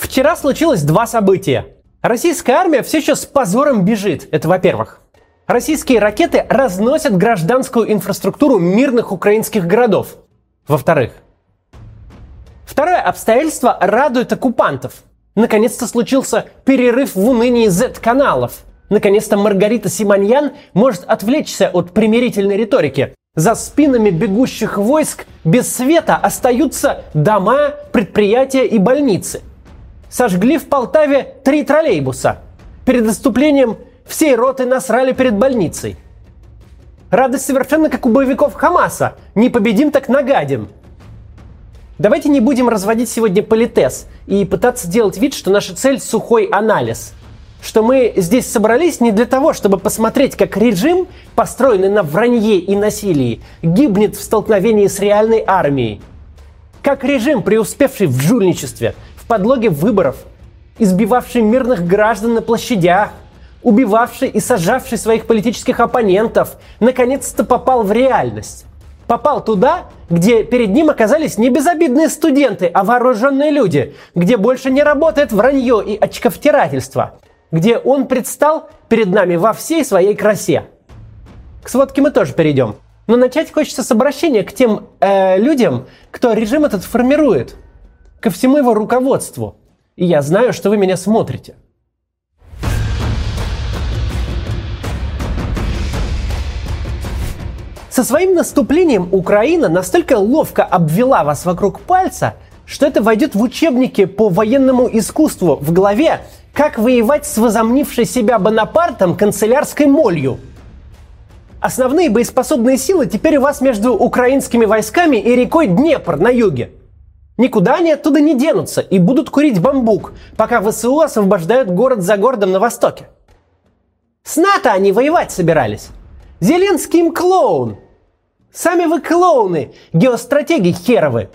Вчера случилось два события. Российская армия все еще с позором бежит. Это во-первых. Российские ракеты разносят гражданскую инфраструктуру мирных украинских городов. Во-вторых. Второе обстоятельство радует оккупантов. Наконец-то случился перерыв в унынии Z-каналов. Наконец-то Маргарита Симоньян может отвлечься от примирительной риторики. За спинами бегущих войск без света остаются дома, предприятия и больницы. Сожгли в Полтаве три троллейбуса. Перед наступлением всей роты насрали перед больницей. Радость совершенно как у боевиков Хамаса. Не победим, так нагадим. Давайте не будем разводить сегодня политез и пытаться делать вид, что наша цель – сухой анализ. Что мы здесь собрались не для того, чтобы посмотреть, как режим, построенный на вранье и насилии, гибнет в столкновении с реальной армией. Как режим, преуспевший в жульничестве, подлоге выборов, избивавший мирных граждан на площадях, убивавший и сажавший своих политических оппонентов, наконец-то попал в реальность. Попал туда, где перед ним оказались не безобидные студенты, а вооруженные люди, где больше не работает вранье и очковтирательство, где он предстал перед нами во всей своей красе. К сводке мы тоже перейдем. Но начать хочется с обращения к тем э, людям, кто режим этот формирует, ко всему его руководству. И я знаю, что вы меня смотрите – Со своим наступлением Украина настолько ловко обвела вас вокруг пальца, что это войдет в учебники по военному искусству в главе «Как воевать с возомнившей себя Бонапартом канцелярской молью». Основные боеспособные силы теперь у вас между украинскими войсками и рекой Днепр на юге. Никуда они оттуда не денутся и будут курить бамбук, пока ВСУ освобождают город за городом на востоке. С НАТО они воевать собирались. Зеленский им клоун. Сами вы клоуны, геостратеги херовы.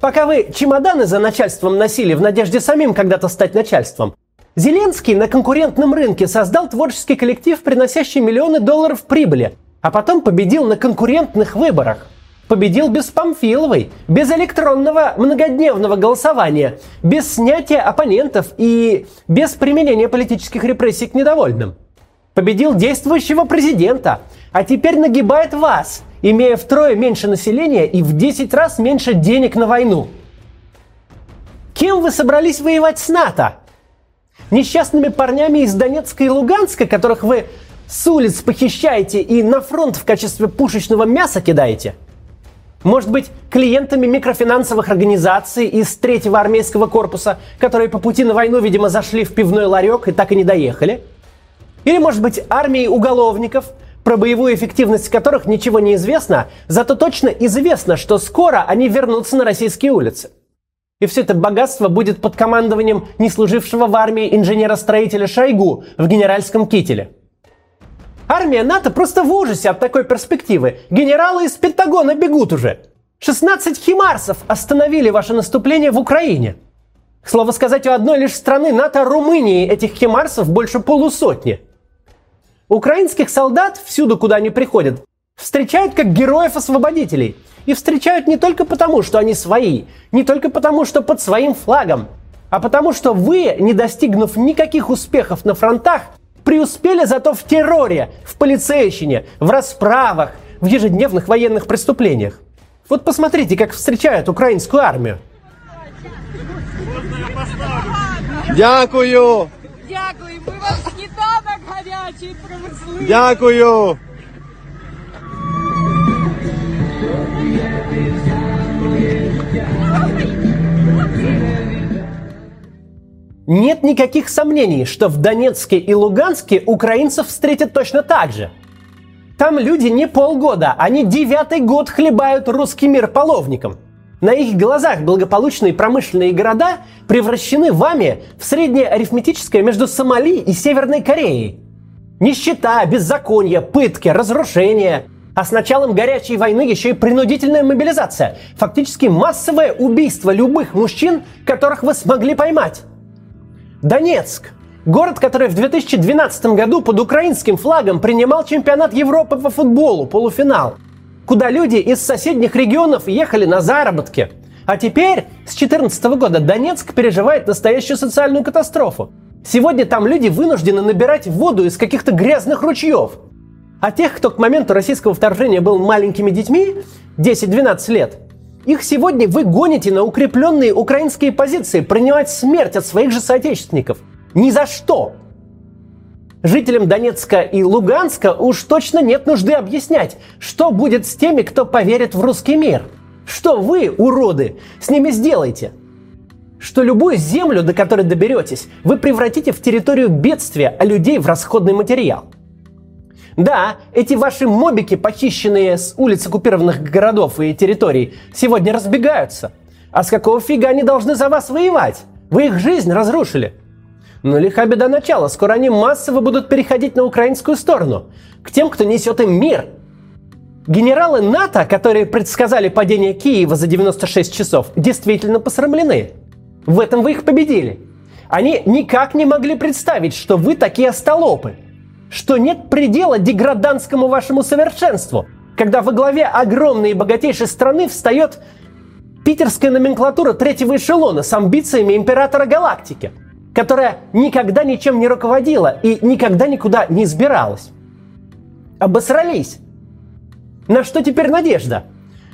Пока вы чемоданы за начальством носили в надежде самим когда-то стать начальством, Зеленский на конкурентном рынке создал творческий коллектив, приносящий миллионы долларов прибыли, а потом победил на конкурентных выборах. Победил без Памфиловой, без электронного многодневного голосования, без снятия оппонентов и без применения политических репрессий к недовольным победил действующего президента, а теперь нагибает вас, имея втрое меньше населения и в 10 раз меньше денег на войну. Кем вы собрались воевать с НАТО? Несчастными парнями из Донецка и Луганска, которых вы с улиц похищаете и на фронт в качестве пушечного мяса кидаете? Может быть, клиентами микрофинансовых организаций из третьего армейского корпуса, которые по пути на войну, видимо, зашли в пивной ларек и так и не доехали – или, может быть, армией уголовников, про боевую эффективность которых ничего не известно, зато точно известно, что скоро они вернутся на российские улицы. И все это богатство будет под командованием неслужившего в армии инженера-строителя Шойгу в генеральском кителе. Армия НАТО просто в ужасе от такой перспективы. Генералы из Пентагона бегут уже. 16 химарсов остановили ваше наступление в Украине. К слову сказать, у одной лишь страны НАТО Румынии этих химарсов больше полусотни – Украинских солдат всюду, куда они приходят, встречают как героев-освободителей. И встречают не только потому, что они свои, не только потому, что под своим флагом, а потому что вы, не достигнув никаких успехов на фронтах, преуспели зато в терроре, в полицейщине, в расправах, в ежедневных военных преступлениях. Вот посмотрите, как встречают украинскую армию. Дякую! Дякую, ми вам сніданок гарячий привезли. Дякую! Нет никаких сомнений, что в Донецке и Луганске украинцев встретят точно так же. Там люди не полгода, они девятый год хлебают русский мир половником. На их глазах благополучные промышленные города превращены вами в среднее арифметическое между Сомали и Северной Кореей. Нищета, беззаконие, пытки, разрушения. А с началом горячей войны еще и принудительная мобилизация. Фактически массовое убийство любых мужчин, которых вы смогли поймать. Донецк. Город, который в 2012 году под украинским флагом принимал чемпионат Европы по футболу, полуфинал. Куда люди из соседних регионов ехали на заработки. А теперь, с 2014 года, Донецк переживает настоящую социальную катастрофу. Сегодня там люди вынуждены набирать воду из каких-то грязных ручьев. А тех, кто к моменту российского вторжения был маленькими детьми, 10-12 лет, их сегодня вы гоните на укрепленные украинские позиции принимать смерть от своих же соотечественников. Ни за что! Жителям Донецка и Луганска уж точно нет нужды объяснять, что будет с теми, кто поверит в русский мир. Что вы, уроды, с ними сделаете? Что любую землю, до которой доберетесь, вы превратите в территорию бедствия, а людей в расходный материал. Да, эти ваши мобики, похищенные с улиц оккупированных городов и территорий, сегодня разбегаются. А с какого фига они должны за вас воевать? Вы их жизнь разрушили. Но лиха беда начала. Скоро они массово будут переходить на украинскую сторону. К тем, кто несет им мир. Генералы НАТО, которые предсказали падение Киева за 96 часов, действительно посрамлены. В этом вы их победили. Они никак не могли представить, что вы такие остолопы. Что нет предела деграданскому вашему совершенству, когда во главе огромной и богатейшей страны встает питерская номенклатура третьего эшелона с амбициями императора галактики – которая никогда ничем не руководила и никогда никуда не избиралась. Обосрались. На что теперь надежда?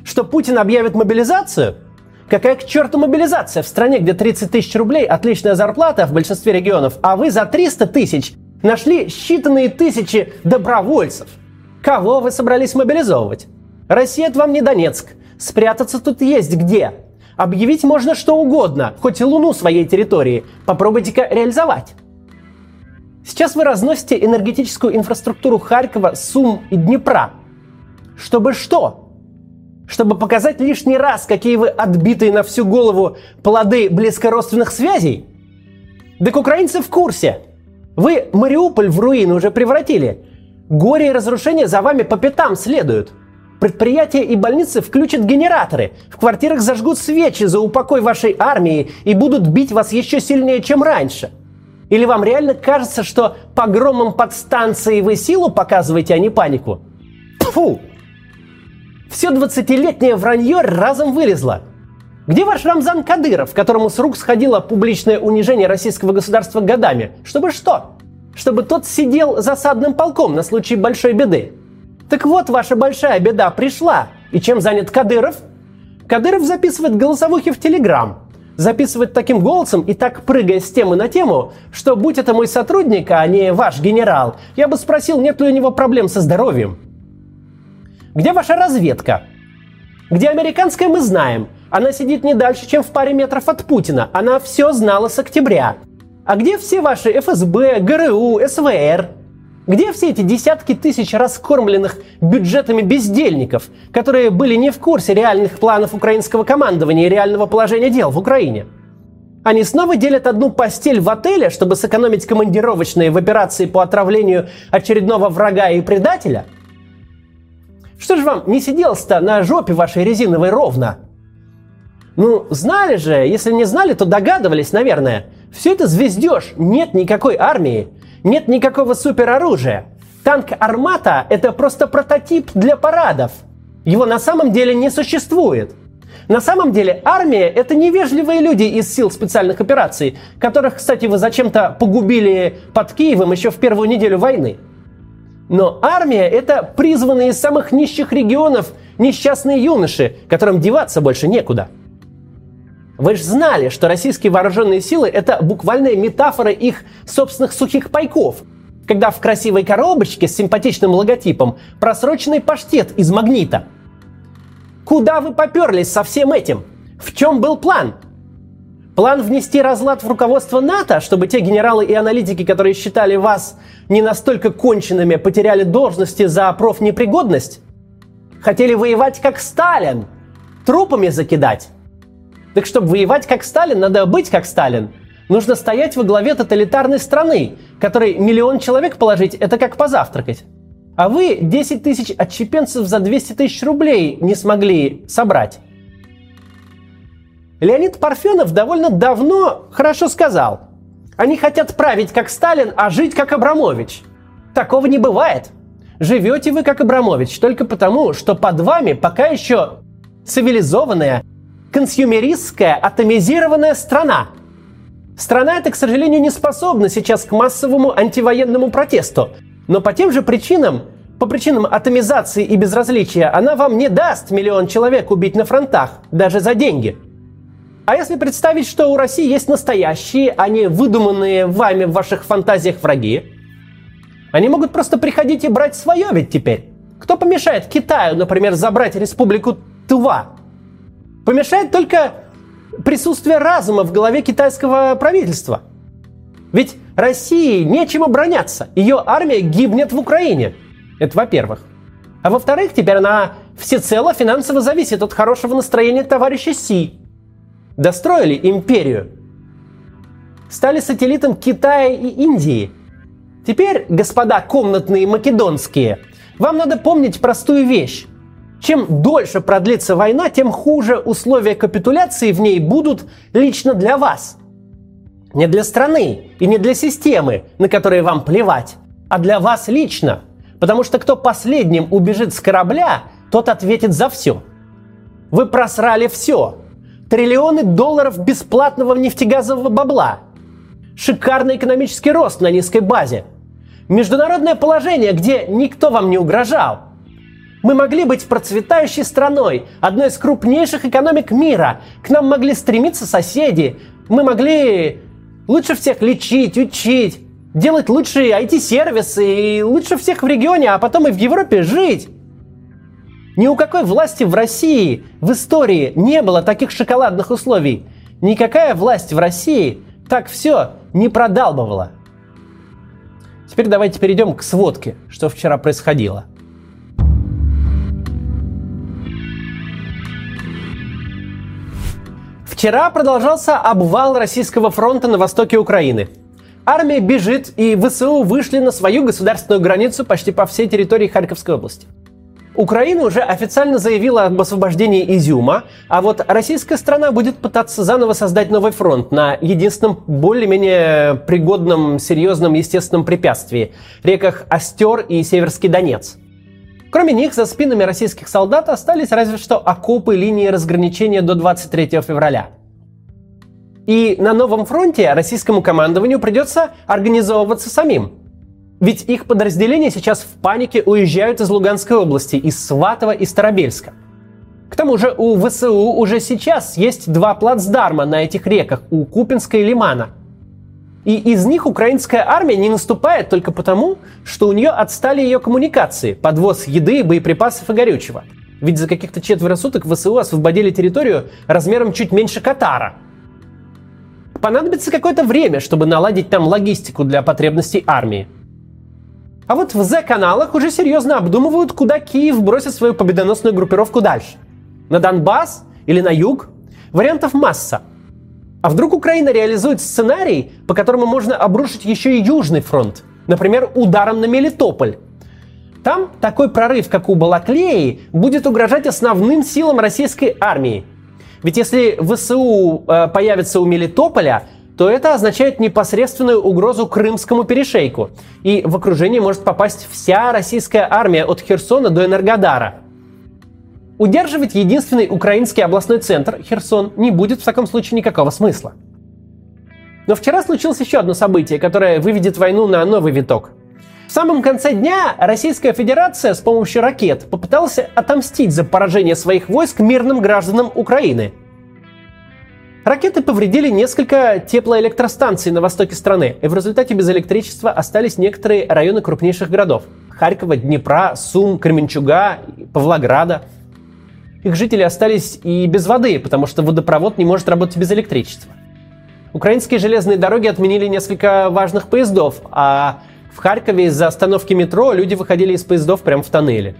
Что Путин объявит мобилизацию? Какая к черту мобилизация в стране, где 30 тысяч рублей – отличная зарплата в большинстве регионов, а вы за 300 тысяч нашли считанные тысячи добровольцев? Кого вы собрались мобилизовывать? Россия – это вам не Донецк. Спрятаться тут есть где. Объявить можно что угодно, хоть и Луну своей территории. Попробуйте-ка реализовать. Сейчас вы разносите энергетическую инфраструктуру Харькова, Сум и Днепра. Чтобы что? Чтобы показать лишний раз, какие вы отбитые на всю голову плоды близкородственных связей? Так украинцы в курсе. Вы Мариуполь в руины уже превратили. Горе и разрушение за вами по пятам следуют. Предприятия и больницы включат генераторы. В квартирах зажгут свечи за упокой вашей армии и будут бить вас еще сильнее, чем раньше. Или вам реально кажется, что погромом подстанции вы силу показываете, а не панику? Фу! Все 20-летнее вранье разом вылезло. Где ваш Рамзан Кадыров, которому с рук сходило публичное унижение российского государства годами? Чтобы что? Чтобы тот сидел засадным полком на случай большой беды. Так вот, ваша большая беда пришла. И чем занят Кадыров? Кадыров записывает голосовухи в Телеграм. Записывает таким голосом и так прыгая с темы на тему, что будь это мой сотрудник, а не ваш генерал, я бы спросил, нет ли у него проблем со здоровьем. Где ваша разведка? Где американская мы знаем. Она сидит не дальше, чем в паре метров от Путина. Она все знала с октября. А где все ваши ФСБ, ГРУ, СВР? Где все эти десятки тысяч раскормленных бюджетами бездельников, которые были не в курсе реальных планов украинского командования и реального положения дел в Украине? Они снова делят одну постель в отеле, чтобы сэкономить командировочные в операции по отравлению очередного врага и предателя? Что же вам не сиделось-то на жопе вашей резиновой ровно? Ну, знали же, если не знали, то догадывались, наверное. Все это звездеж, нет никакой армии нет никакого супероружия. Танк «Армата» — это просто прототип для парадов. Его на самом деле не существует. На самом деле армия — это невежливые люди из сил специальных операций, которых, кстати, вы зачем-то погубили под Киевом еще в первую неделю войны. Но армия — это призванные из самых нищих регионов несчастные юноши, которым деваться больше некуда — вы же знали, что российские вооруженные силы – это буквальная метафора их собственных сухих пайков, когда в красивой коробочке с симпатичным логотипом просроченный паштет из магнита. Куда вы поперлись со всем этим? В чем был план? План внести разлад в руководство НАТО, чтобы те генералы и аналитики, которые считали вас не настолько конченными, потеряли должности за профнепригодность? Хотели воевать как Сталин? Трупами закидать? Так чтобы воевать как Сталин, надо быть как Сталин. Нужно стоять во главе тоталитарной страны, которой миллион человек положить – это как позавтракать. А вы 10 тысяч отщепенцев за 200 тысяч рублей не смогли собрать. Леонид Парфенов довольно давно хорошо сказал. Они хотят править как Сталин, а жить как Абрамович. Такого не бывает. Живете вы как Абрамович только потому, что под вами пока еще цивилизованная консюмеристская атомизированная страна. Страна эта, к сожалению, не способна сейчас к массовому антивоенному протесту. Но по тем же причинам, по причинам атомизации и безразличия, она вам не даст миллион человек убить на фронтах, даже за деньги. А если представить, что у России есть настоящие, а не выдуманные вами в ваших фантазиях враги, они могут просто приходить и брать свое ведь теперь. Кто помешает Китаю, например, забрать республику Тува? Помешает только присутствие разума в голове китайского правительства. Ведь России нечем обороняться. Ее армия гибнет в Украине. Это во-первых. А во-вторых, теперь она всецело финансово зависит от хорошего настроения товарища Си. Достроили империю. Стали сателлитом Китая и Индии. Теперь, господа комнатные македонские, вам надо помнить простую вещь. Чем дольше продлится война, тем хуже условия капитуляции в ней будут лично для вас. Не для страны и не для системы, на которые вам плевать, а для вас лично. Потому что кто последним убежит с корабля, тот ответит за все. Вы просрали все. Триллионы долларов бесплатного нефтегазового бабла. Шикарный экономический рост на низкой базе. Международное положение, где никто вам не угрожал – мы могли быть процветающей страной, одной из крупнейших экономик мира. К нам могли стремиться соседи. Мы могли лучше всех лечить, учить, делать лучшие IT-сервисы и лучше всех в регионе, а потом и в Европе жить. Ни у какой власти в России в истории не было таких шоколадных условий. Никакая власть в России так все не продалбывала. Теперь давайте перейдем к сводке, что вчера происходило. Вчера продолжался обвал российского фронта на востоке Украины. Армия бежит, и ВСУ вышли на свою государственную границу почти по всей территории Харьковской области. Украина уже официально заявила об освобождении Изюма, а вот российская страна будет пытаться заново создать новый фронт на единственном более-менее пригодном, серьезном, естественном препятствии – реках Остер и Северский Донец – Кроме них, за спинами российских солдат остались разве что окопы линии разграничения до 23 февраля. И на новом фронте российскому командованию придется организовываться самим. Ведь их подразделения сейчас в панике уезжают из Луганской области, из Сватова и Старобельска. К тому же у ВСУ уже сейчас есть два плацдарма на этих реках, у Купинска и Лимана – и из них украинская армия не наступает только потому, что у нее отстали ее коммуникации, подвоз еды, боеприпасов и горючего. Ведь за каких-то четверо суток ВСУ освободили территорию размером чуть меньше Катара. Понадобится какое-то время, чтобы наладить там логистику для потребностей армии. А вот в Z-каналах уже серьезно обдумывают, куда Киев бросит свою победоносную группировку дальше. На Донбасс или на юг? Вариантов масса – а вдруг Украина реализует сценарий, по которому можно обрушить еще и Южный фронт? Например, ударом на Мелитополь. Там такой прорыв, как у Балаклеи, будет угрожать основным силам российской армии. Ведь если ВСУ э, появится у Мелитополя, то это означает непосредственную угрозу Крымскому перешейку. И в окружение может попасть вся российская армия от Херсона до Энергодара – Удерживать единственный украинский областной центр, Херсон, не будет в таком случае никакого смысла. Но вчера случилось еще одно событие, которое выведет войну на новый виток. В самом конце дня Российская Федерация с помощью ракет попыталась отомстить за поражение своих войск мирным гражданам Украины. Ракеты повредили несколько теплоэлектростанций на востоке страны, и в результате без электричества остались некоторые районы крупнейших городов. Харькова, Днепра, Сум, Кременчуга, Павлограда – их жители остались и без воды, потому что водопровод не может работать без электричества. Украинские железные дороги отменили несколько важных поездов, а в Харькове из-за остановки метро люди выходили из поездов прямо в тоннеле.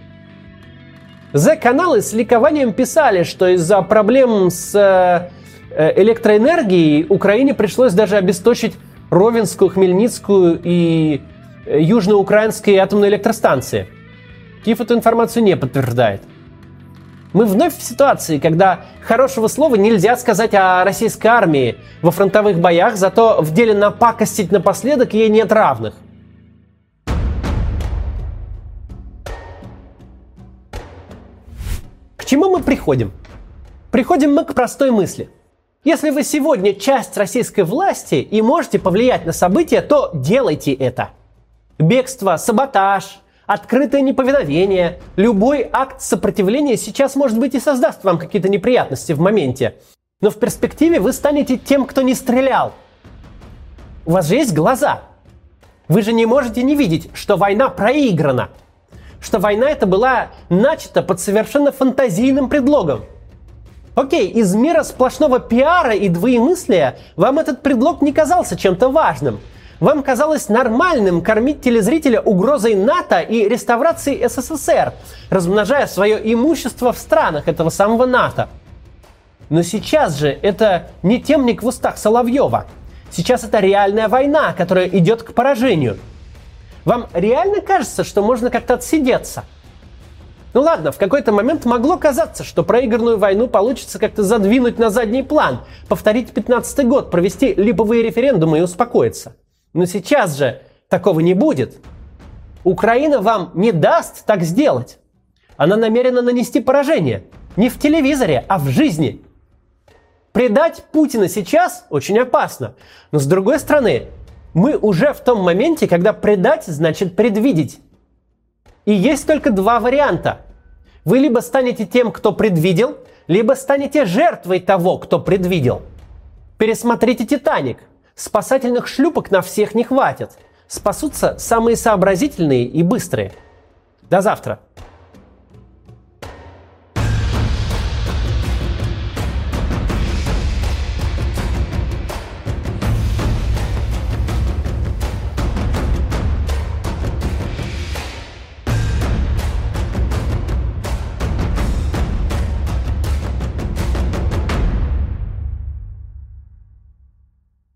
Z-каналы с ликованием писали, что из-за проблем с э, электроэнергией Украине пришлось даже обесточить Ровенскую, Хмельницкую и э, южноукраинские атомные электростанции. Киев эту информацию не подтверждает. Мы вновь в ситуации, когда хорошего слова нельзя сказать о российской армии во фронтовых боях, зато в деле напакостить напоследок ей нет равных. К чему мы приходим? Приходим мы к простой мысли. Если вы сегодня часть российской власти и можете повлиять на события, то делайте это. Бегство, саботаж, открытое неповиновение, любой акт сопротивления сейчас, может быть, и создаст вам какие-то неприятности в моменте. Но в перспективе вы станете тем, кто не стрелял. У вас же есть глаза. Вы же не можете не видеть, что война проиграна. Что война это была начата под совершенно фантазийным предлогом. Окей, из мира сплошного пиара и двоемыслия вам этот предлог не казался чем-то важным. Вам казалось нормальным кормить телезрителя угрозой НАТО и реставрацией СССР, размножая свое имущество в странах этого самого НАТО. Но сейчас же это не темник в устах Соловьева. Сейчас это реальная война, которая идет к поражению. Вам реально кажется, что можно как-то отсидеться – ну ладно, в какой-то момент могло казаться, что проигранную войну получится как-то задвинуть на задний план, повторить 15 год, провести липовые референдумы и успокоиться. Но сейчас же такого не будет. Украина вам не даст так сделать. Она намерена нанести поражение. Не в телевизоре, а в жизни. Предать Путина сейчас очень опасно. Но с другой стороны, мы уже в том моменте, когда предать значит предвидеть. И есть только два варианта. Вы либо станете тем, кто предвидел, либо станете жертвой того, кто предвидел. Пересмотрите «Титаник». Спасательных шлюпок на всех не хватит. Спасутся самые сообразительные и быстрые. До завтра.